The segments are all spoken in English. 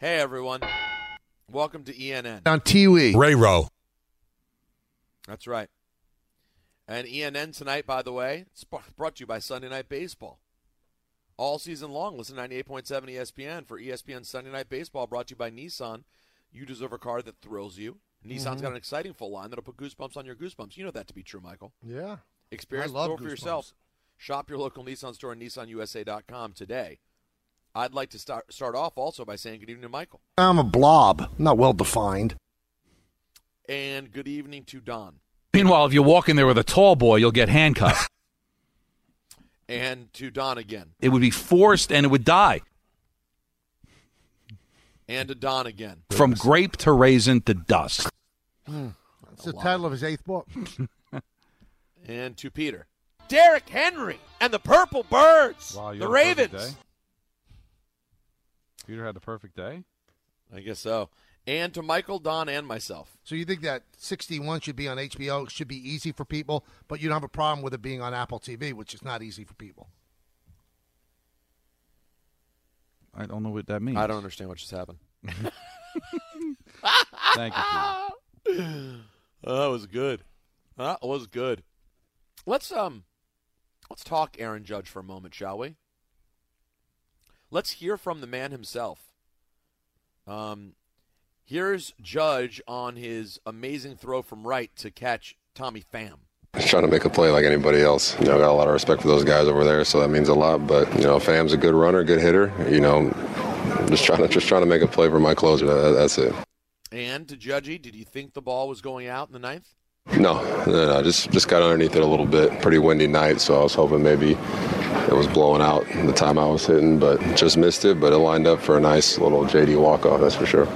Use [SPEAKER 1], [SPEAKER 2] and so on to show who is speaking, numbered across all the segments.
[SPEAKER 1] Hey, everyone. Welcome to ENN.
[SPEAKER 2] On Tiwi.
[SPEAKER 3] Ray Rowe.
[SPEAKER 1] That's right. And ENN tonight, by the way, it's brought to you by Sunday Night Baseball. All season long, listen to 98.7 ESPN for ESPN Sunday Night Baseball, brought to you by Nissan. You deserve a car that thrills you. Nissan's
[SPEAKER 2] Mm-hmm.
[SPEAKER 1] got an exciting full line that'll put goosebumps on your goosebumps. You know that to be true, Michael.
[SPEAKER 2] Yeah.
[SPEAKER 1] Experience
[SPEAKER 2] I love
[SPEAKER 1] the for
[SPEAKER 2] Goosebumps.
[SPEAKER 1] yourself. Shop your local Nissan store at nissanusa.com today. I'd like to start start off also by saying good evening to Michael
[SPEAKER 2] I'm a blob, not well defined.
[SPEAKER 1] and good evening to Don
[SPEAKER 3] Meanwhile, if you walk in there with a tall boy, you'll get handcuffed.
[SPEAKER 1] and to Don again
[SPEAKER 3] it would be forced and it would die.
[SPEAKER 1] and to Don again.
[SPEAKER 3] From grape to raisin to dust.
[SPEAKER 2] That's the title of his eighth book.
[SPEAKER 1] and to Peter. Derek Henry and the Purple Birds.
[SPEAKER 4] Wow,
[SPEAKER 1] the
[SPEAKER 4] had a
[SPEAKER 1] Ravens.
[SPEAKER 4] Day? Peter had the perfect day.
[SPEAKER 1] I guess so. And to Michael, Don, and myself.
[SPEAKER 2] So you think that 61 should be on HBO, it should be easy for people, but you don't have a problem with it being on Apple TV, which is not easy for people.
[SPEAKER 4] I don't know what that means.
[SPEAKER 1] I don't understand what just happened.
[SPEAKER 4] Thank you, Peter.
[SPEAKER 1] Oh, that was good. That was good. Let's um let's talk Aaron Judge for a moment, shall we? Let's hear from the man himself. Um here's Judge on his amazing throw from right to catch Tommy Pham.
[SPEAKER 5] Just trying to make a play like anybody else. You know, I got a lot of respect for those guys over there, so that means a lot. But you know, Pham's a good runner, good hitter. You know, just trying to just trying to make a play for my closer. That, that's it.
[SPEAKER 1] And to Judgy, did you think the ball was going out in the ninth?
[SPEAKER 5] No, no, no, just just got underneath it a little bit. Pretty windy night, so I was hoping maybe it was blowing out the time I was hitting, but just missed it. But it lined up for a nice little JD walk off. That's for sure.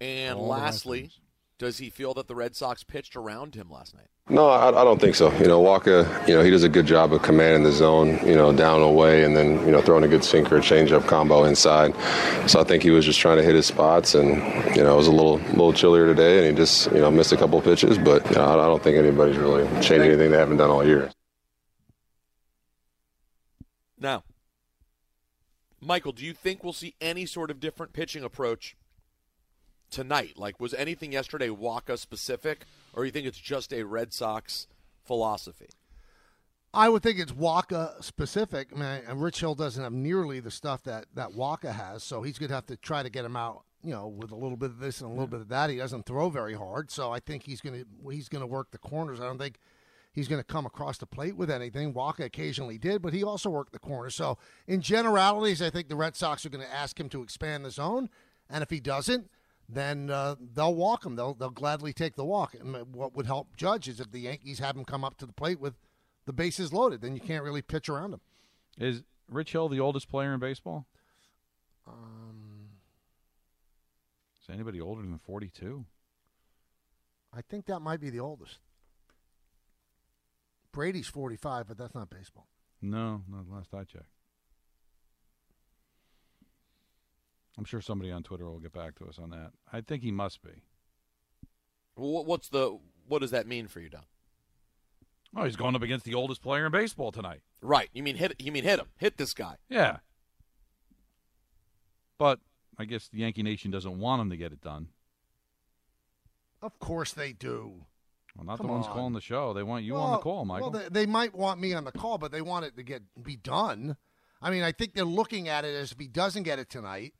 [SPEAKER 1] And
[SPEAKER 4] All
[SPEAKER 1] lastly, does he feel that the Red Sox pitched around him last night?
[SPEAKER 5] No, I, I don't think so. You know, Wacha, you know, he does a good job of commanding the zone, you know, down and away, and then, you know, throwing a good sinker, changeup combo inside. So I think he was just trying to hit his spots, and, you know, it was a little little chillier today, and he just, you know, missed a couple pitches, but you know, I I don't think anybody's really changed anything they haven't done all year.
[SPEAKER 1] Now, Michael, do you think we'll see any sort of different pitching approach tonight? Like, was anything yesterday Wacha specific, or you think it's just a Red Sox philosophy?
[SPEAKER 2] I would think it's Wacha specific. I mean, and Rich Hill doesn't have nearly the stuff that, that Wacha has, so he's going to have to try to get him out, you know, with a little bit of this and a little bit of that. He doesn't throw very hard, so I think he's going to he's going to work the corners. I don't think he's going to come across the plate with anything. Wacha occasionally did, but he also worked the corner. So in generalities, I think the Red Sox are going to ask him to expand the zone, and if he doesn't, then uh, they'll walk him. They'll they'll gladly take the walk. And what would help Judge is if the Yankees have him come up to the plate with the bases loaded, then you can't really pitch around him.
[SPEAKER 4] Is Rich Hill the oldest player in baseball?
[SPEAKER 2] Um,
[SPEAKER 4] Is anybody older than 42?
[SPEAKER 2] I think that might be the oldest. Brady's 45, but that's not baseball.
[SPEAKER 4] No, not last I checked. I'm sure somebody on Twitter will get back to us on that. I think he must be.
[SPEAKER 1] Wh- What's the what does that mean for you, Don?
[SPEAKER 4] Oh, he's going up against the oldest player in baseball tonight.
[SPEAKER 1] Right. You mean hit? You mean hit him? Hit this guy?
[SPEAKER 4] Yeah. But I guess the Yankee Nation doesn't want him to get it done.
[SPEAKER 2] Of course they do.
[SPEAKER 4] Well, not
[SPEAKER 2] Come
[SPEAKER 4] the ones
[SPEAKER 2] on.
[SPEAKER 4] calling the show. They want you on the call, Michael.
[SPEAKER 2] Well, they, they might want me on the call, but they want it to get be done. I mean, I think they're looking at it as if he doesn't get it tonight,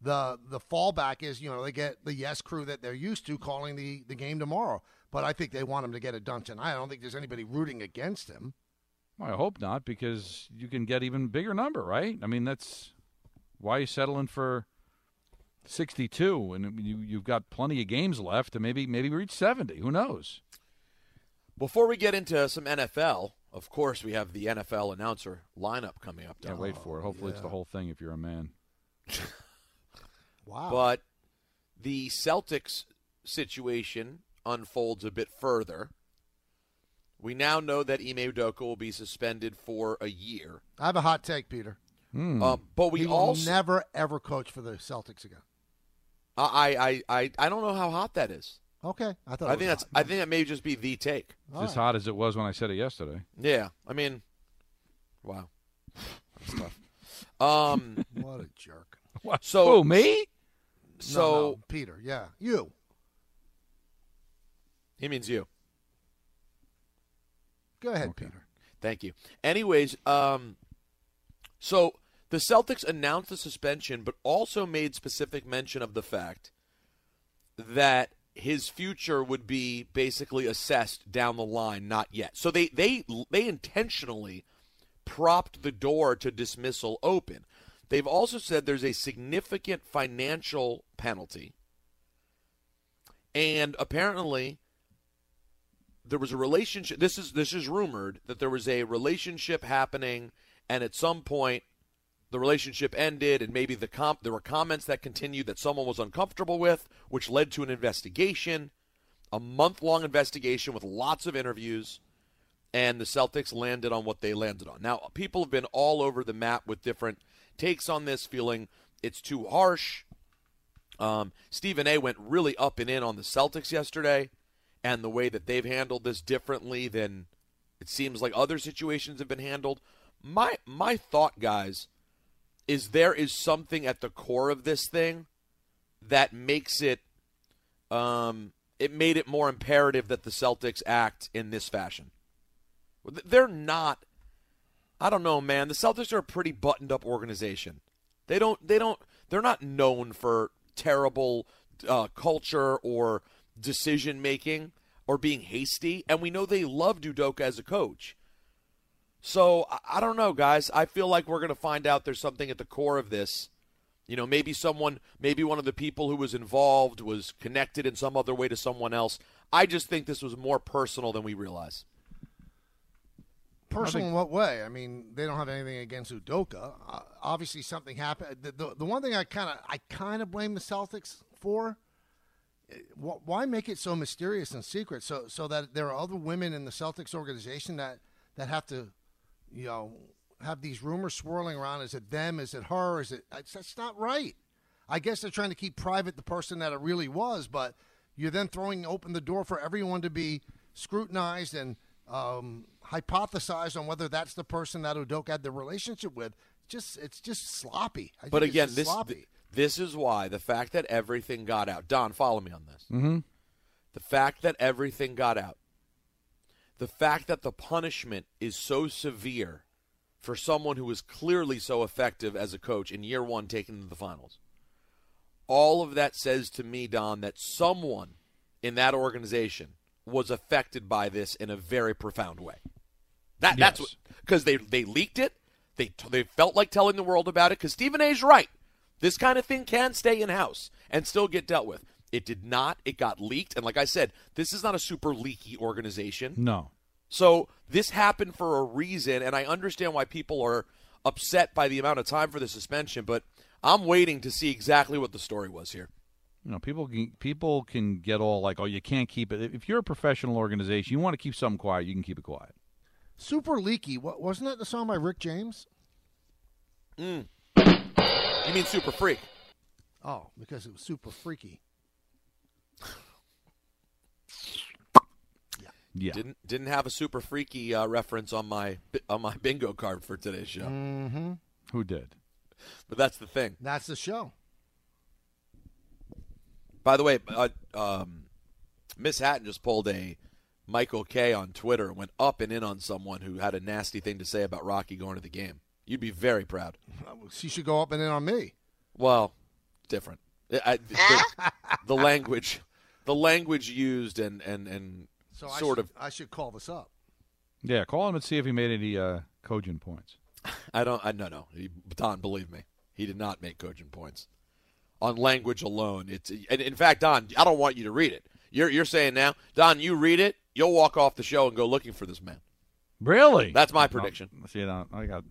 [SPEAKER 2] the the fallback is you know they get the yes crew that they're used to calling the the game tomorrow. But I think they want him to get it done tonight. I don't think there's anybody rooting against him.
[SPEAKER 4] Well, I hope not, because you can get even bigger number, right? I mean, that's why you settling for sixty-two, and you you've got plenty of games left to maybe maybe reach seventy. Who knows?
[SPEAKER 1] Before we get into some NFL, of course, we have the NFL announcer lineup coming up.
[SPEAKER 4] Can't wait for it. Hopefully, it's the whole thing. If you're a man.
[SPEAKER 2] wow.
[SPEAKER 1] But the Celtics situation unfolds a bit further. We now know that Ime Udoka will be suspended for a year.
[SPEAKER 2] I have a hot take, Peter.
[SPEAKER 4] Hmm.
[SPEAKER 1] Uh, but we
[SPEAKER 2] he will
[SPEAKER 1] also
[SPEAKER 2] never ever coach for the Celtics again.
[SPEAKER 1] I, I, I, I don't know how hot that is.
[SPEAKER 2] Okay, I thought.
[SPEAKER 1] I
[SPEAKER 2] it
[SPEAKER 1] think
[SPEAKER 2] was
[SPEAKER 1] that's. I think that may just be the take.
[SPEAKER 4] It's as hot as it was when I said it yesterday.
[SPEAKER 1] Yeah, I mean, wow, that's tough. Um,
[SPEAKER 2] what a jerk.
[SPEAKER 4] What?
[SPEAKER 1] So
[SPEAKER 4] Who, me?
[SPEAKER 1] So
[SPEAKER 2] No, no, Peter, yeah, you.
[SPEAKER 1] he means you.
[SPEAKER 2] Go ahead, Peter.
[SPEAKER 1] Thank you. Anyways, um, so the Celtics announced the suspension, but also made specific mention of the fact that his future would be basically assessed down the line, not yet. So they they they intentionally propped the door to dismissal open. They've also said there's a significant financial penalty. And apparently there was a relationship this is this is rumored that there was a relationship happening and at some point the relationship ended and maybe the comp there were comments that continued that someone was uncomfortable with which led to an investigation a month long investigation with lots of interviews and the Celtics landed on what they landed on now people have been all over the map with different takes on this feeling it's too harsh um, Stephen A went really up and in on the Celtics yesterday and the way that they've handled this differently than it seems like other situations have been handled. My my thought, guys, is there is something at the core of this thing that makes it um it made it more imperative that the Celtics act in this fashion. They're not I don't know, man. The Celtics are a pretty buttoned up organization. They don't they don't they're not known for terrible uh, culture or decision making or being hasty, and we know they love Udoka as a coach. So I, I don't know, guys. I feel like we're going to find out there's something at the core of this. You know, maybe someone, maybe one of the people who was involved was connected in some other way to someone else. I just think this was more personal than we realize.
[SPEAKER 2] Personal in what way? I mean, they don't have anything against Udoka. Uh, obviously, something happened. The, the, the one thing I kind of I kind of blame the Celtics for. eh, wh- Why make it so mysterious and secret? So so that there are other women in the Celtics organization that that have to, you know, have these rumors swirling around. Is it them? Is it her? Is it? That's not right. I guess they're trying to keep private the person that it really was, but you're then throwing open the door for everyone to be scrutinized and um, hypothesized on whether that's the person that Udoka had the relationship with. Just it's just sloppy. I
[SPEAKER 1] But
[SPEAKER 2] think
[SPEAKER 1] again,
[SPEAKER 2] just
[SPEAKER 1] this
[SPEAKER 2] sloppy.
[SPEAKER 1] this is why the fact that everything got out. Don, follow me on this.
[SPEAKER 4] Mm-hmm.
[SPEAKER 1] The fact that everything got out. The fact that the punishment is so severe for someone who was clearly so effective as a coach in year one taking to the finals. All of that says to me, Don, that someone in that organization was affected by this in a very profound way. That that's because they they leaked it. They they felt like telling the world about it because Stephen A's right. This kind of thing can stay in house and still get dealt with. It did not. It got leaked, and like I said, this is not a super leaky organization.
[SPEAKER 4] No.
[SPEAKER 1] So this happened for a reason, and I understand why people are upset by the amount of time for the suspension. But I'm waiting to see exactly what the story was here.
[SPEAKER 4] You know, people can, people can get all like, "Oh, you can't keep it." If you're a professional organization, you want to keep something quiet, you can keep it quiet.
[SPEAKER 2] Super leaky. What wasn't that the song by Rick James?
[SPEAKER 1] Mm. You mean Super Freak?
[SPEAKER 2] Oh, because it was super freaky.
[SPEAKER 4] Yeah.
[SPEAKER 1] Didn't didn't have a super freaky uh, reference on my on my bingo card for today's show.
[SPEAKER 2] Mm-hmm.
[SPEAKER 4] Who did?
[SPEAKER 1] But that's the thing.
[SPEAKER 2] That's the show.
[SPEAKER 1] By the way, uh, um, Miss Hatton just pulled a Michael K on Twitter and went up and in on someone who had a nasty thing to say about Rocky going to the game. You'd be very proud.
[SPEAKER 2] She should go up and in on me.
[SPEAKER 1] Well, different. I, the, the language, the language used, and and and
[SPEAKER 2] So I
[SPEAKER 1] sort
[SPEAKER 2] should,
[SPEAKER 1] of.
[SPEAKER 2] I should call this up.
[SPEAKER 4] Yeah, call him and see if he made any uh, cogent points.
[SPEAKER 1] I don't. I no no. He, Don, believe me, he did not make cogent points on language alone. It's and in fact, Don, I don't want you to read it. You're you're saying now, Don, you read it, you'll walk off the show and go looking for this man.
[SPEAKER 4] Really?
[SPEAKER 1] That's my prediction.
[SPEAKER 4] No, see, I, I got.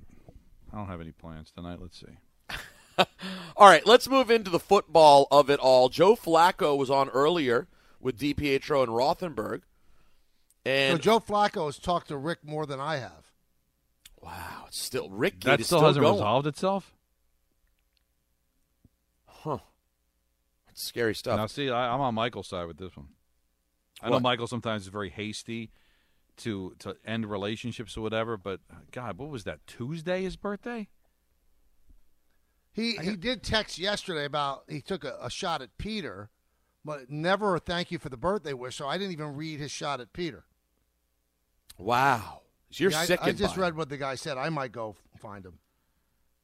[SPEAKER 4] I don't have any plans tonight. Let's see.
[SPEAKER 1] All right, let's move into the football of it all. Joe Flacco was on earlier with DiPietro and Rosenberg, and
[SPEAKER 2] so Joe Flacco has talked to Rick more than I have.
[SPEAKER 1] wow, it's still Rick Gate
[SPEAKER 4] That
[SPEAKER 1] is
[SPEAKER 4] still,
[SPEAKER 1] still
[SPEAKER 4] hasn't
[SPEAKER 1] going.
[SPEAKER 4] resolved itself.
[SPEAKER 1] Huh? That's scary stuff.
[SPEAKER 4] Now, see, I, I'm on Michael's side with this one. I know Michael sometimes is very hasty to to end relationships or whatever, but uh, God, what was that? Tuesday, his birthday?
[SPEAKER 2] He he did text yesterday about he took a, a shot at Peter, but never a thank you for the birthday wish. So I didn't even read his shot at Peter.
[SPEAKER 1] Wow, so you're
[SPEAKER 2] Yeah, I-
[SPEAKER 1] sick.
[SPEAKER 2] I, just read what the guy said. I might go find him.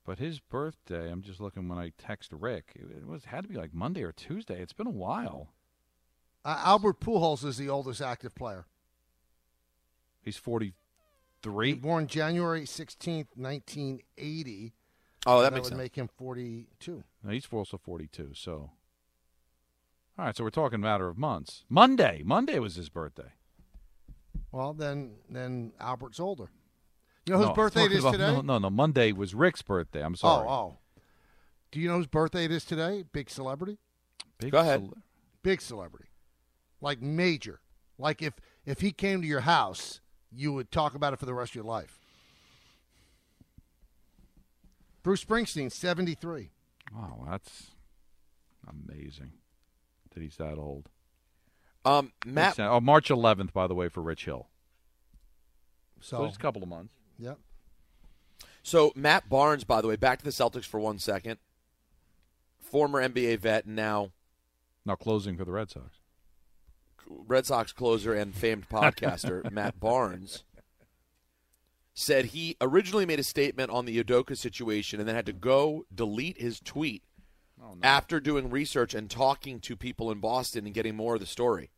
[SPEAKER 4] But his birthday, I'm just looking when I text Rick. It, it was had to be like Monday or Tuesday. It's been a while.
[SPEAKER 2] Uh, Albert Pujols is the oldest active player.
[SPEAKER 4] He's 43.
[SPEAKER 2] Born January sixteenth, nineteen eighty.
[SPEAKER 1] Oh, that
[SPEAKER 2] that
[SPEAKER 1] makes
[SPEAKER 2] would
[SPEAKER 1] sense.
[SPEAKER 2] make him forty-two.
[SPEAKER 4] No, he's also 42. So, all right. So we're talking matter of months. Monday. Monday was his birthday.
[SPEAKER 2] Well, then then Albert's older. You know whose
[SPEAKER 4] No,
[SPEAKER 2] birthday it
[SPEAKER 4] talking
[SPEAKER 2] is
[SPEAKER 4] about-
[SPEAKER 2] today?
[SPEAKER 4] No, no, no. Monday was Rick's birthday. I'm sorry.
[SPEAKER 2] Oh, oh. Do you know whose birthday it is today? Big celebrity.
[SPEAKER 4] Big
[SPEAKER 1] Go ahead.
[SPEAKER 4] cele-
[SPEAKER 2] Big celebrity. Like major. Like if if he came to your house, you would talk about it for the rest of your life. Bruce Springsteen, seventy-three.
[SPEAKER 4] Wow, that's amazing that he's that old.
[SPEAKER 1] Um, Matt,
[SPEAKER 4] sense. Oh, March 11th, by the way, for Rich Hill. So,
[SPEAKER 2] So,
[SPEAKER 4] just a couple of months.
[SPEAKER 2] yep.
[SPEAKER 1] So Matt Barnes, by the way, back to the Celtics for one second. Former NBA vet, and now
[SPEAKER 4] Now closing for the Red Sox.
[SPEAKER 1] Red Sox closer and famed podcaster Matt Barnes said he originally made a statement on the Udoka situation and then had to go delete his tweet after doing research and talking to people in Boston and getting more of the story.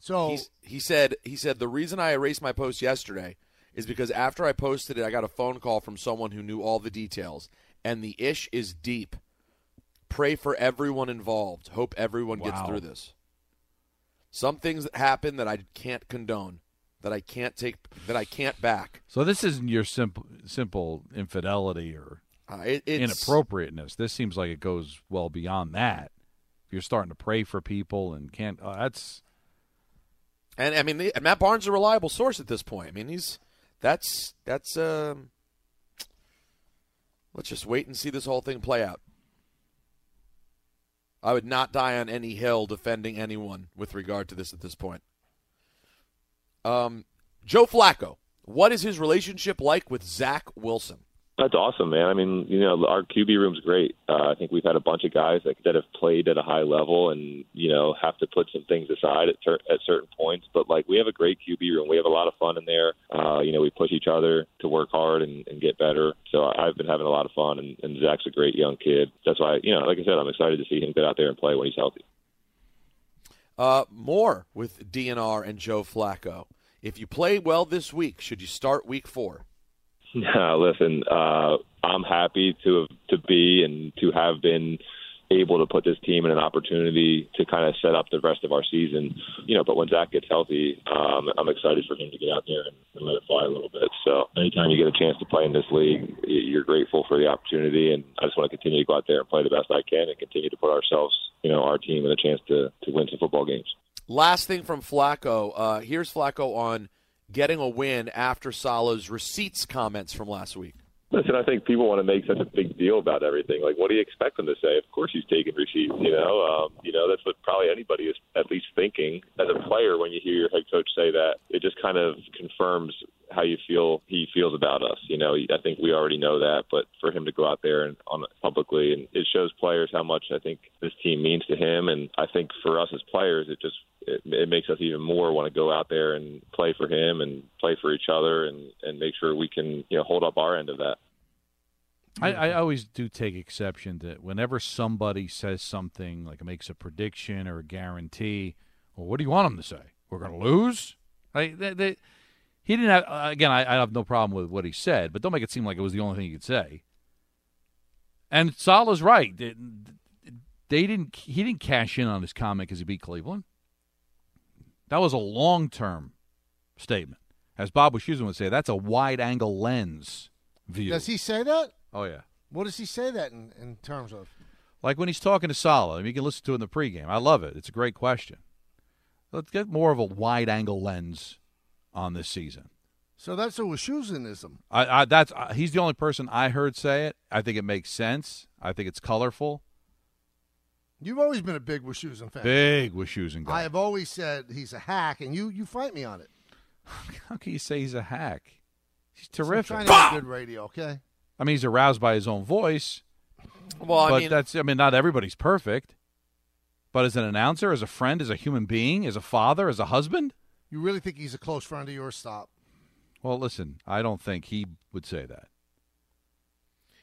[SPEAKER 2] So
[SPEAKER 1] He's, he said he said the reason I erased my post yesterday is because after I posted it, I got a phone call from someone who knew all the details, and the ish is deep. Pray for everyone involved. Hope everyone gets
[SPEAKER 4] Wow.
[SPEAKER 1] through this. Some things that happen that I can't condone, that I can't take, that I can't back.
[SPEAKER 4] So this isn't your simple simple infidelity or
[SPEAKER 1] Uh, it, it's
[SPEAKER 4] inappropriateness. This seems like it goes well beyond that. If you're starting to pray for people and can't, oh, that's
[SPEAKER 1] And I mean, and Matt Barnes is a reliable source at this point. I mean, he's that's that's. Um, let's just wait and see this whole thing play out. I would not die on any hill defending anyone with regard to this at this point. Um, Joe Flacco, what is his relationship like with Zach Wilson?
[SPEAKER 6] That's awesome, man. I mean, you know, our QB room's great. Uh, I think we've had a bunch of guys that, that have played at a high level, and you know, have to put some things aside at, cer- at certain points. But like, we have a great QB room. We have a lot of fun in there. Uh, you know, we push each other to work hard and, and get better. So I've been having a lot of fun, and, and Zach's a great young kid. That's why, you know, like I said, I'm excited to see him get out there and play when he's healthy.
[SPEAKER 1] Uh, more with DNR and Joe Flacco. If you play well this week, should you start week four?
[SPEAKER 6] No, listen, uh, I'm happy to to be and to have been able to put this team in an opportunity to kind of set up the rest of our season. You know, but when Zach gets healthy, um, I'm excited for him to get out there and, and let it fly a little bit. So anytime you get a chance to play in this league, you're grateful for the opportunity, and I just want to continue to go out there and play the best I can and continue to put ourselves, you know, our team in a chance to to win some football games.
[SPEAKER 1] Last thing from Flacco. Uh, here's Flacco on getting a win after Saleh's receipts comments from last week.
[SPEAKER 6] Listen, I think people want to make such a big deal about everything. Like, what do you expect them to say? Of course, he's taking receipts. You know, um, you know that's what probably anybody is at least thinking as a player when you hear your head coach say that. It just kind of confirms how you feel he feels about us. You know, I think we already know that, but for him to go out there and on publicly and it shows players how much I think this team means to him, and I think for us as players, it just it, it makes us even more want to go out there and play for him and play for each other and and make sure we can you know hold up our end of that.
[SPEAKER 4] I, I always do take exception to whenever somebody says something like makes a prediction or a guarantee. Well, what do you want them to say? We're going to lose. Like they, they, he didn't have. Uh, again, I, I have no problem with what he said, but don't make it seem like it was the only thing he could say. And Saleh's right. They, they didn't. He didn't cash in on his comment because he beat Cleveland. That was a long term statement, as Bob Wischusen would say. That's a wide angle lens view.
[SPEAKER 2] Does he say that?
[SPEAKER 4] Oh yeah.
[SPEAKER 2] What does he say that in, in terms of?
[SPEAKER 4] Like when he's talking to Saleh, I mean, you can listen to it in the pregame. I love it. It's a great question. Let's get more of a wide angle lens on this season.
[SPEAKER 2] So that's a Wischusenism.
[SPEAKER 4] I, I that's uh, he's the only person I heard say it. I think it makes sense. I think it's colorful.
[SPEAKER 2] You've always been a big Wischusen fan.
[SPEAKER 4] Big Wischusen guy.
[SPEAKER 2] I have always said he's a hack, and you you fight me on it.
[SPEAKER 4] How can you say he's a hack? He's terrific.
[SPEAKER 2] So I'm trying to good radio, okay?
[SPEAKER 4] I mean, he's aroused by his own voice.
[SPEAKER 1] Well, I
[SPEAKER 4] but
[SPEAKER 1] mean,
[SPEAKER 4] that's I mean, not everybody's perfect. But as an announcer, as a friend, as a human being, as a father, as a husband,
[SPEAKER 2] You really think he's a close friend of yours? Stop.
[SPEAKER 4] well, listen, I don't think he would say that.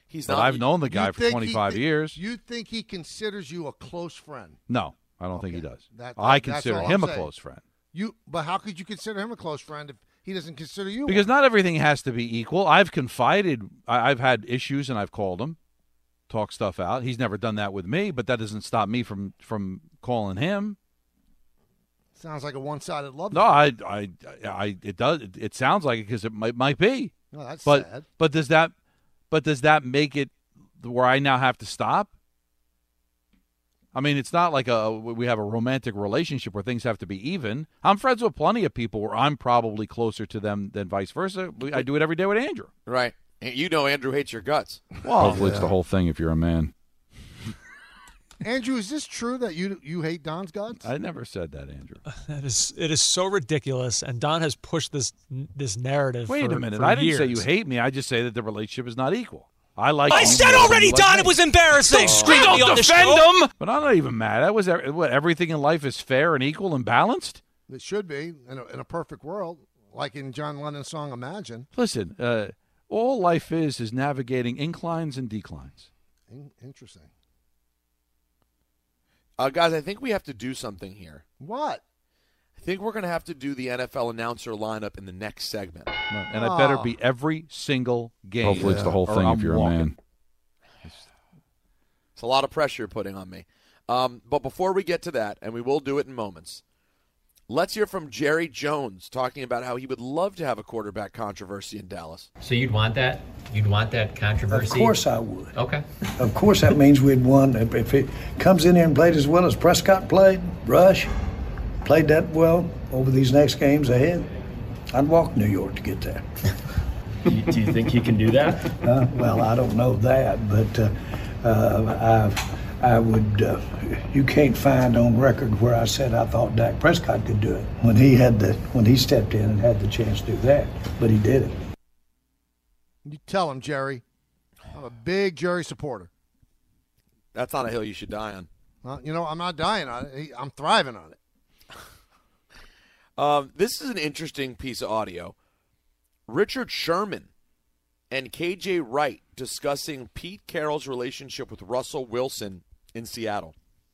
[SPEAKER 1] he's
[SPEAKER 4] But
[SPEAKER 1] not.
[SPEAKER 4] I've known the guy for
[SPEAKER 2] think he
[SPEAKER 4] 25 years.
[SPEAKER 2] You think he considers you a close friend?
[SPEAKER 4] No, I don't think he does.
[SPEAKER 2] That-
[SPEAKER 4] I
[SPEAKER 2] that- that's
[SPEAKER 4] consider him
[SPEAKER 2] I'm
[SPEAKER 4] a
[SPEAKER 2] saying.
[SPEAKER 4] close friend.
[SPEAKER 2] You, but how could you consider him a close friend if he doesn't consider you?
[SPEAKER 4] Because
[SPEAKER 2] one?
[SPEAKER 4] not everything has to be equal. I've confided. I, I've had issues, and I've called him, talk stuff out. He's never done that with me, but that doesn't stop me from from calling him.
[SPEAKER 2] Sounds like a one-sided love.
[SPEAKER 4] No, I, I, I it does. It, it sounds like it because it might might be.
[SPEAKER 2] No, that's
[SPEAKER 4] but
[SPEAKER 2] sad.
[SPEAKER 4] but does that but does that make it where I now have to stop? I mean, it's not like a we have a romantic relationship where things have to be even. I'm friends with plenty of people where I'm probably closer to them than vice versa. I do it every day with Andrew.
[SPEAKER 1] right. And You know, Andrew hates your guts.
[SPEAKER 4] Well, hopefully it's the whole thing if you're a man.
[SPEAKER 2] Andrew, is this true that you you hate Don's guts?
[SPEAKER 4] I never said that, Andrew.
[SPEAKER 7] That is it is so ridiculous, and Don has pushed this this narrative.
[SPEAKER 4] Wait
[SPEAKER 7] for-
[SPEAKER 4] a minute.
[SPEAKER 7] for
[SPEAKER 4] I didn't say you hate me. I just say that the relationship is not equal. I like.
[SPEAKER 7] I
[SPEAKER 4] you
[SPEAKER 7] said already,
[SPEAKER 4] you like
[SPEAKER 7] Don.
[SPEAKER 4] me.
[SPEAKER 7] It was embarrassing. Don't scream at me on the
[SPEAKER 4] defend
[SPEAKER 7] show.
[SPEAKER 4] him. But I'm not even mad. That was what everything in life is fair and equal and balanced.
[SPEAKER 2] It should be in a, in a perfect world, like in John Lennon's song "Imagine."
[SPEAKER 4] Listen, uh, all life is is navigating inclines and declines.
[SPEAKER 2] In- interesting.
[SPEAKER 1] Uh, guys, I think we have to do something here.
[SPEAKER 2] What?
[SPEAKER 1] I think we're going to have to do the NFL announcer lineup in the next segment.
[SPEAKER 4] And it better be every single game.
[SPEAKER 3] Hopefully it's the whole thing
[SPEAKER 4] I'm
[SPEAKER 3] if you're a man.
[SPEAKER 1] It's a lot of pressure you're putting on me. Um, but before we get to that, and we will do it in moments, let's hear from Jerry Jones talking about how he would love to have a quarterback controversy in Dallas.
[SPEAKER 8] So you'd want that? You'd want that controversy?
[SPEAKER 9] Of course I would.
[SPEAKER 8] Okay.
[SPEAKER 9] Of course that means we'd won. If if it comes in here and played as well as Prescott played, Rush played that well over these next games ahead, I'd walk New York to get there.
[SPEAKER 8] do, you, do you think he can do that?
[SPEAKER 9] Uh, well, I don't know that, but uh, uh, I, I would. Uh, you can't find on record where I said I thought Dak Prescott could do it when he had the when he stepped in and had the chance to do that, but he did it.
[SPEAKER 2] You tell him, Jerry. I'm a big Jerry supporter.
[SPEAKER 1] That's not a hill you should die on.
[SPEAKER 2] Well, you know, I'm not dying on it. I'm thriving on it.
[SPEAKER 1] Um, this is an interesting piece of audio. Richard Sherman and KJ Wright discussing Pete Carroll's relationship with Russell Wilson in Seattle.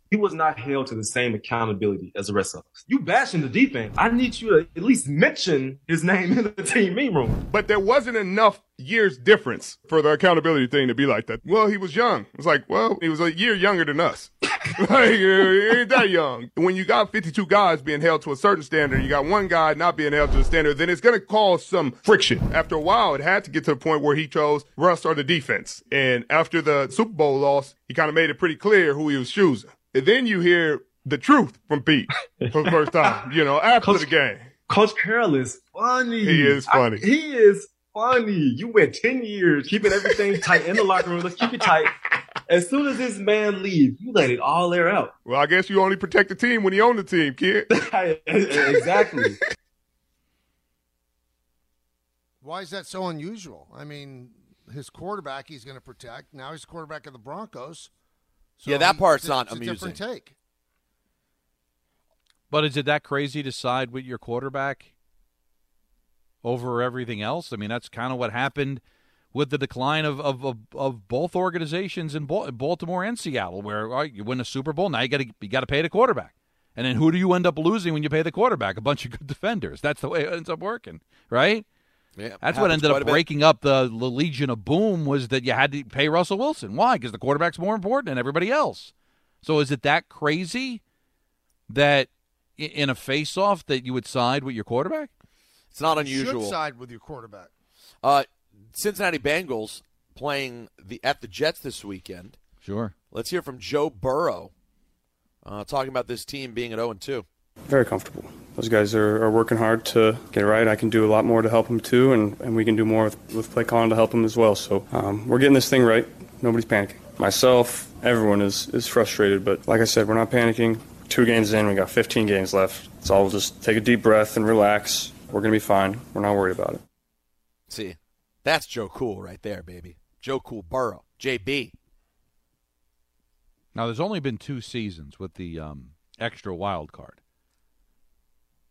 [SPEAKER 10] he was not held to the same accountability as the rest of us. You bashing the defense. I need you to at least mention his name in the team meeting room.
[SPEAKER 11] But there wasn't enough years difference for the accountability thing to be like that. Well, he was young. It's like, well, he was a year younger than us. like, he ain't that young. When you got 52 guys being held to a certain standard, you got one guy not being held to the standard, then it's going to cause some friction. After a while, it had to get to the point where he chose Russ or the defense. And after the Super Bowl loss, he kind of made it pretty clear who he was choosing. And then you hear the truth from Pete for the first time, you know, after
[SPEAKER 10] Coach-
[SPEAKER 11] the game.
[SPEAKER 10] Coach Carroll is funny.
[SPEAKER 11] He is funny.
[SPEAKER 10] I- he is funny. You went 10 years keeping everything tight in the locker room. Let's keep it tight. As soon as this man leaves, you let it all air out.
[SPEAKER 11] Well, I guess you only protect the team when you own the team, kid.
[SPEAKER 10] exactly.
[SPEAKER 2] Why is that so unusual? I mean, his quarterback he's going to protect. Now he's quarterback of the Broncos. So
[SPEAKER 1] Yeah, that
[SPEAKER 2] he-
[SPEAKER 1] part's
[SPEAKER 2] it's-
[SPEAKER 1] not
[SPEAKER 2] it's a
[SPEAKER 1] amusing.
[SPEAKER 2] different take.
[SPEAKER 4] But is it that crazy to side with your quarterback over everything else? I mean, that's kind of what happened with the decline of of, of, of both organizations in Baltimore and Seattle, where all right, you win a Super Bowl, now you got to you got to pay the quarterback, and then who do you end up losing when you pay the quarterback? A bunch of good defenders. That's the way it ends up working, right?
[SPEAKER 1] Yeah,
[SPEAKER 4] That's what ended up
[SPEAKER 1] a bit.
[SPEAKER 4] breaking up the, the Legion of Boom was that you had to pay Russell Wilson. Why? Because the quarterback's more important than everybody else. So is it that crazy that in a face-off that you would side with your quarterback?
[SPEAKER 1] It's not
[SPEAKER 2] You
[SPEAKER 1] unusual.
[SPEAKER 2] Should side with your quarterback.
[SPEAKER 1] Uh, Cincinnati Bengals playing the at the Jets this weekend.
[SPEAKER 4] Sure.
[SPEAKER 1] Let's hear from Joe Burrow uh, talking about this team being at 0 2.
[SPEAKER 12] Very comfortable. Those guys are, are working hard to get it right. I can do a lot more to help them too, and, and we can do more with, with play calling to help them as well. So um, we're getting this thing right. Nobody's panicking. Myself, everyone is, is frustrated, but like I said, we're not panicking. Two games in, we got 15 games left. It's I'll just take a deep breath and relax. We're going to be fine. We're not worried about it.
[SPEAKER 1] See, that's Joe Cool right there, baby. Joe Cool Burrow, JB.
[SPEAKER 4] Now, there's only been two seasons with the um, extra wild card,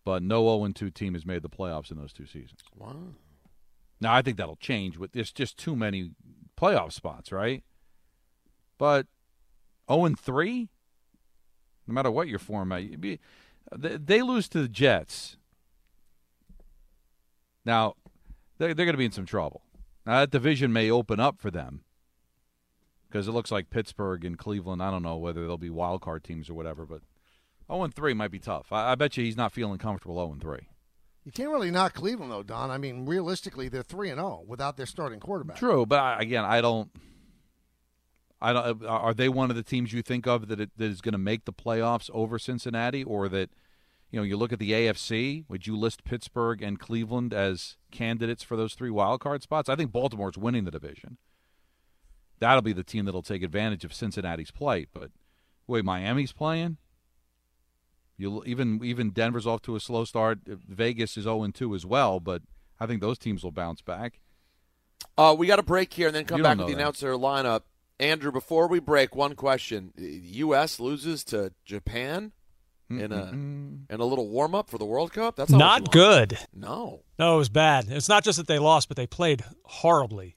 [SPEAKER 4] but no 0-2 team has made the playoffs in those two seasons.
[SPEAKER 1] Wow.
[SPEAKER 4] Now, I think that'll change. With there's just too many playoff spots, right? But 0 and 3, no matter what your format, you'd be, they, they lose to the Jets. Now, they're, they're going to be in some trouble. Now, that division may open up for them because it looks like Pittsburgh and Cleveland. I don't know whether they'll be wild card teams or whatever, but 0 and 3 might be tough. I, I bet you he's not feeling comfortable 0 and 3.
[SPEAKER 2] You can't really knock Cleveland though, Don. I mean, realistically, they're three and zero without their starting quarterback.
[SPEAKER 4] True, but I, again, I don't. I don't. Uh, are they one of the teams you think of that it, that is going to make the playoffs over Cincinnati, or that you know you look at the AFC? Would you list Pittsburgh and Cleveland as candidates for those three wild card spots? I think Baltimore's winning the division. That'll be the team that'll take advantage of Cincinnati's plight. But wait, Miami's playing. You even even Denver's off to a slow start. Vegas is 0 2 as well, but I think those teams will bounce back.
[SPEAKER 1] Uh, we got a break here and then come
[SPEAKER 4] You
[SPEAKER 1] back with the
[SPEAKER 4] that.
[SPEAKER 1] announcer lineup. Andrew, before we break, one question: U.S. loses to Japan in a in a little warm up for the World Cup. That's not, what
[SPEAKER 7] Not
[SPEAKER 1] you want.
[SPEAKER 7] good.
[SPEAKER 1] No.
[SPEAKER 7] No, it was bad. It's not just that they lost, but they played horribly.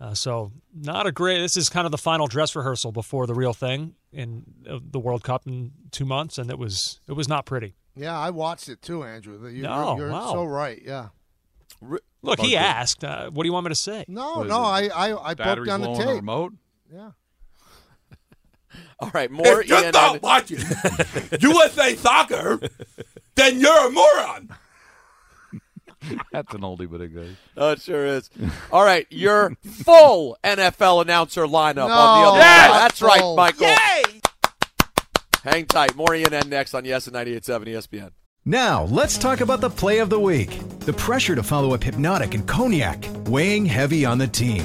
[SPEAKER 7] Uh, so not a great. This is kind of the final dress rehearsal before the real thing in uh, the World Cup in two months, and it was it was not pretty.
[SPEAKER 2] Yeah, I watched it too, Andrew. You,
[SPEAKER 7] No,
[SPEAKER 2] you're, you're
[SPEAKER 7] wow.
[SPEAKER 2] so right. Yeah.
[SPEAKER 7] Look, he asked. Uh, what do you want me to say?
[SPEAKER 2] No, no, I I, I broke down the tape.
[SPEAKER 4] on the remote.
[SPEAKER 2] Yeah.
[SPEAKER 1] All right, more
[SPEAKER 13] If you're
[SPEAKER 1] Ian
[SPEAKER 13] not
[SPEAKER 1] and-
[SPEAKER 13] watching USA Soccer, then you're a moron.
[SPEAKER 4] That's an oldie but a good.
[SPEAKER 1] Oh, it sure is. All right, your full NFL announcer lineup on the other
[SPEAKER 2] yes,
[SPEAKER 1] side. That's right,
[SPEAKER 2] full.
[SPEAKER 1] Michael. Hang tight. More Ian and next on Yes and 98.7 ESPN.
[SPEAKER 14] Now, let's talk about the play of the week. The pressure to follow up Hpnotiq and Cognac, weighing heavy on the team.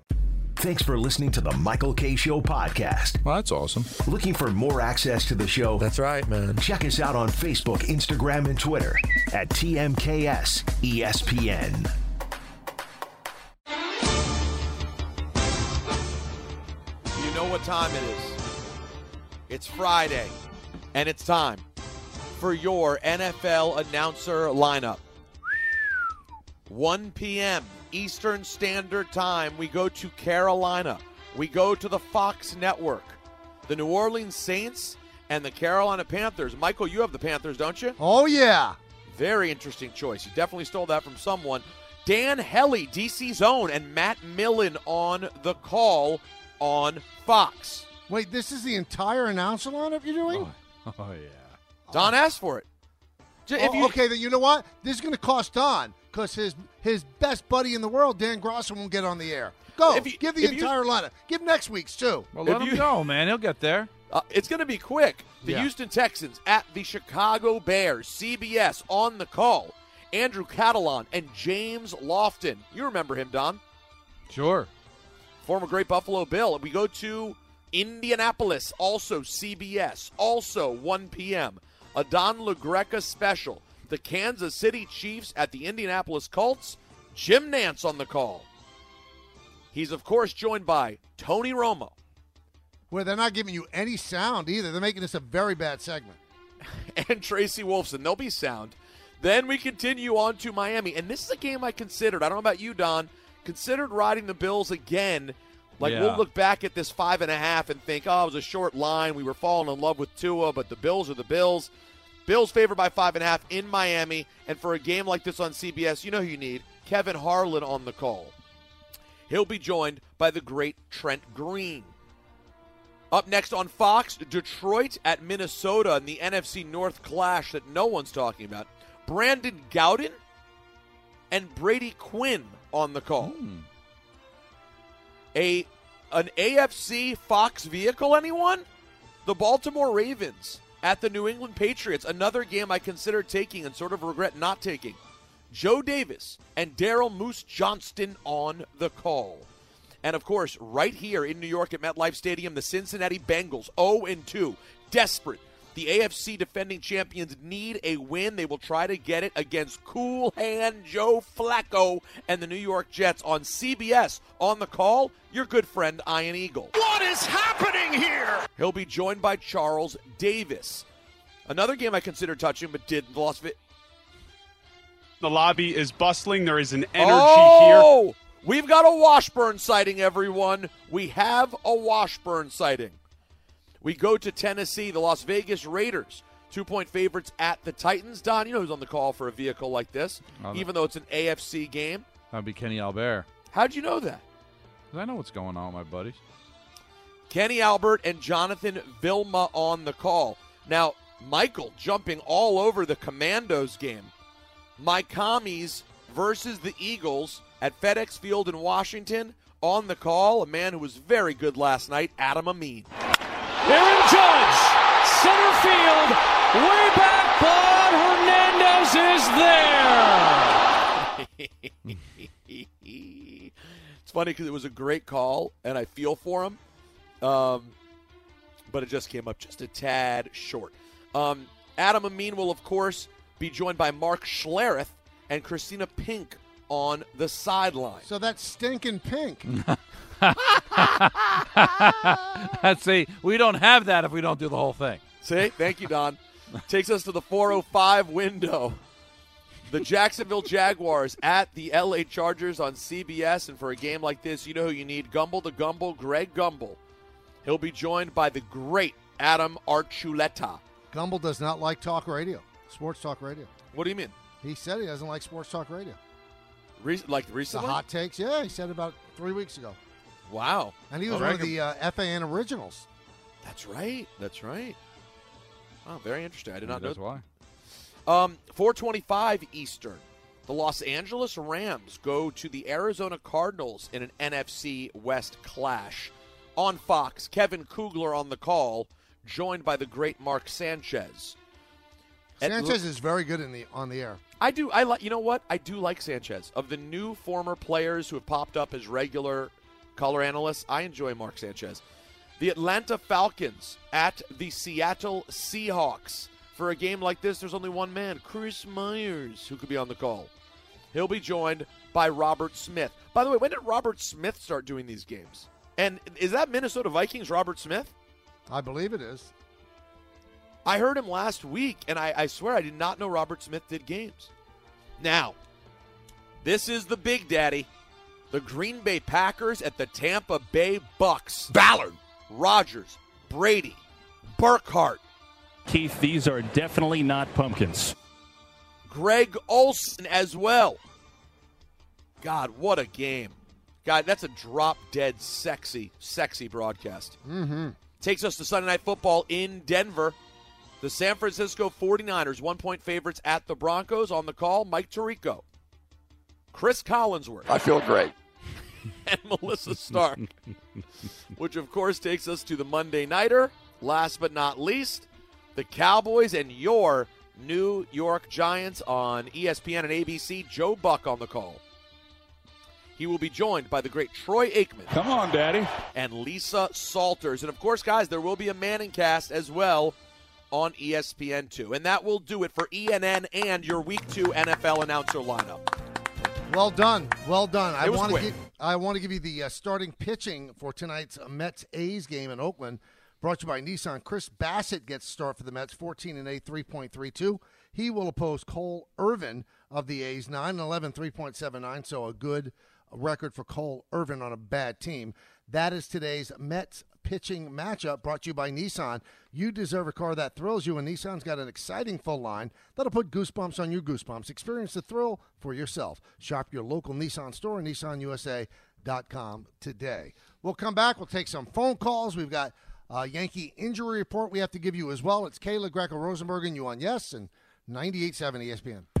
[SPEAKER 15] Thanks for listening to the Michael K. Show podcast.
[SPEAKER 3] Well, that's awesome.
[SPEAKER 15] Looking for more access to the show? That's right, man. Check us out on Facebook, Instagram, and Twitter at TMKS ESPN.
[SPEAKER 1] You know what time it is. It's Friday, and it's time for your NFL announcer lineup. 1 p.m. Eastern Standard Time, we go to Carolina. We go to the Fox Network. The New Orleans Saints and the Carolina Panthers. Michael, you have the Panthers, don't you?
[SPEAKER 2] Oh yeah.
[SPEAKER 1] Very interesting choice. You definitely stole that from someone. Dan Hellie, DC's own, and Matt Millen on the call on Fox.
[SPEAKER 2] Wait, this is the entire announcer lineup you're doing?
[SPEAKER 4] Oh yeah.
[SPEAKER 1] Don asked for it. J- If
[SPEAKER 2] Oh,
[SPEAKER 1] you,
[SPEAKER 2] okay, then you know what? This is going to cost Don because his his best buddy in the world, Dan Grosso, won't get on the air. Go.
[SPEAKER 1] If you-
[SPEAKER 2] Give the
[SPEAKER 1] if you-
[SPEAKER 2] entire lineup. Give next week's too.
[SPEAKER 4] Well, let
[SPEAKER 1] If
[SPEAKER 4] him
[SPEAKER 1] you-
[SPEAKER 4] go, man. He'll get there.
[SPEAKER 1] Uh, it's going to be quick. The
[SPEAKER 4] Yeah.
[SPEAKER 1] Houston Texans at the Chicago Bears. CBS on the call. Andrew Catalon and James Lofton. You remember him, Don?
[SPEAKER 4] Sure.
[SPEAKER 1] Former great Buffalo Bill. We go to Indianapolis, also CBS, also 1 p.m. A Don LaGreca special. The Kansas City Chiefs at the Indianapolis Colts. Jim Nantz on the call. He's, of course, joined by Tony Romo.
[SPEAKER 2] Where they're not giving you any sound either. They're making this a very bad segment.
[SPEAKER 1] and Tracy Wolfson. They'll be sound. Then we continue on to Miami. And this is a game I considered. I don't know about you, Don. Considered riding the Bills again. Like
[SPEAKER 4] Yeah.
[SPEAKER 1] we'll look back at this five and a half and think, oh, it was a short line. We were falling in love with Tua, but the Bills are the Bills. Bills favored by five and a half in Miami. And for a game like this on CBS, you know who you need Kevin Harlan on the call. He'll be joined by the great Trent Green. Up next on Fox, Detroit at Minnesota in the NFC North clash that no one's talking about. Brandon Gaudin and Brady Quinn on the call. Hmm. A an AFC Fox vehicle, anyone? The Baltimore Ravens at the New England Patriots. Another game I consider taking and sort of regret not taking. Joe Davis and Daryl Moose Johnston on the call. And of course, right here in New York at MetLife Stadium, the Cincinnati Bengals 0 2, desperate. The AFC defending champions need a win. They will try to get it against Cool Hand Joe Flacco and the New York Jets on CBS. On the call, your good friend Ian Eagle.
[SPEAKER 13] What is happening here?
[SPEAKER 1] He'll be joined by Charles Davis. Another game I considered touching, but did Las Vegas.
[SPEAKER 16] The lobby is bustling. There is an energy here.
[SPEAKER 1] oh,
[SPEAKER 16] here.
[SPEAKER 1] We've got a Washburn sighting, everyone. We have a Washburn sighting. We go to Tennessee, the Las Vegas Raiders, two point favorites at the Titans. Don, you know who's on the call for a vehicle like this,
[SPEAKER 4] Oh,
[SPEAKER 1] even though it's an AFC game.
[SPEAKER 4] That'd be Kenny Albert.
[SPEAKER 1] How'd you know that?
[SPEAKER 4] I know what's going on my buddies.
[SPEAKER 1] Kenny Albert and Jonathan Vilma on the call. Now, Michael jumping all over the Commandos game. My commies versus the Eagles at FedEx Field in Washington. On the call, a man who was very good last night, Adam Amin.
[SPEAKER 17] Aaron Judge, center field, way back, but Hernandez is there.
[SPEAKER 1] it's funny because it was a great call, and I feel for him, um, but it just came up just a tad short. Um, Adam Amin will, of course, be joined by Mark Schlereth and Christina Pink on the sideline.
[SPEAKER 2] So that's stinking pink.
[SPEAKER 4] See, we don't have that if we don't do the whole thing.
[SPEAKER 1] See, thank you, Don. Takes us to the 405 window. The Jacksonville Jaguars at the LA Chargers on CBS. And for a game like this, you know who you need Gumbel the Gumbel, Greg Gumbel. He'll be joined by the great Adam Archuleta.
[SPEAKER 2] Gumbel does not like talk radio, sports talk radio.
[SPEAKER 1] What do you mean?
[SPEAKER 2] He said he doesn't like sports talk radio.
[SPEAKER 1] Re- like
[SPEAKER 2] The
[SPEAKER 1] recently?
[SPEAKER 2] hot takes, yeah, he said about three weeks ago.
[SPEAKER 1] Wow.
[SPEAKER 2] And he was one of the uh, FAN originals.
[SPEAKER 1] That's right. That's right. Oh, very interesting. I did not
[SPEAKER 4] Maybe
[SPEAKER 1] know.
[SPEAKER 4] that's why.
[SPEAKER 1] Um, 425 Eastern. The Los Angeles Rams go to the Arizona Cardinals in an NFC West clash. On Fox, Kevin Kugler on the call, joined by the great Mark Sanchez. At-
[SPEAKER 2] Sanchez is very good in the on the air.
[SPEAKER 1] I do. I like. You know what? I do like Sanchez. Of the new former players who have popped up as regular color analysts, I enjoy Mark Sanchez. The Atlanta Falcons at the Seattle Seahawks. For a game like this, there's only one man, Chris Myers, who could be on the call. He'll be joined by Robert Smith. By the way, when did Robert Smith start doing these games? And is that Minnesota Vikings Robert Smith?
[SPEAKER 2] I believe it is.
[SPEAKER 1] I heard him last week, and I, I swear I did not know Robert Smith did games. Now, this is the big daddy. The Green Bay Packers at the Tampa Bay Bucks. Ballard, Rodgers, Brady, Burkhardt,
[SPEAKER 18] Keith, these are definitely not pumpkins.
[SPEAKER 1] Greg Olsen as well. God, what a game. God, that's a drop dead sexy, sexy broadcast.
[SPEAKER 2] Mm-hmm.
[SPEAKER 1] Takes us to Sunday Night Football in Denver. The San Francisco 49ers, one point favorites at the Broncos. On the call, Mike Tirico. Cris Collinsworth.
[SPEAKER 19] I feel great.
[SPEAKER 1] and Melissa Stark. which, of course, takes us to the Monday Nighter. Last but not least, the Cowboys and your New York Giants on ESPN and ABC. Joe Buck on the call. He will be joined by the great Troy Aikman.
[SPEAKER 18] Come on, Daddy.
[SPEAKER 1] And Lisa Salters. And of course, guys, there will be a Manning cast as well on E ESPN2. And that will do it for ENN and your Week 2 NFL announcer lineup.
[SPEAKER 2] Well done, well done. I want to give I want to give you the uh, starting pitching for tonight's Mets A's game in Oakland. Brought to you by Nissan. Chris Bassitt gets start for the Mets, 14 and 8, 3.32. He will oppose Cole Irvin of the A's, 9 and 11, 3.79. So a good record for Cole Irvin on a bad team. That is today's Mets pitching matchup brought to you by Nissan. You deserve a car that thrills you, and Nissan's got an exciting full line that'll put goosebumps on your goosebumps. Experience the thrill for yourself. Shop your local Nissan store nissanusa.com today. We'll come back. We'll take some phone calls. We've got a Yankee injury report we have to give you as well. It's Kay La Greca Rosenberg and you on Yes and 98.7 ESPN.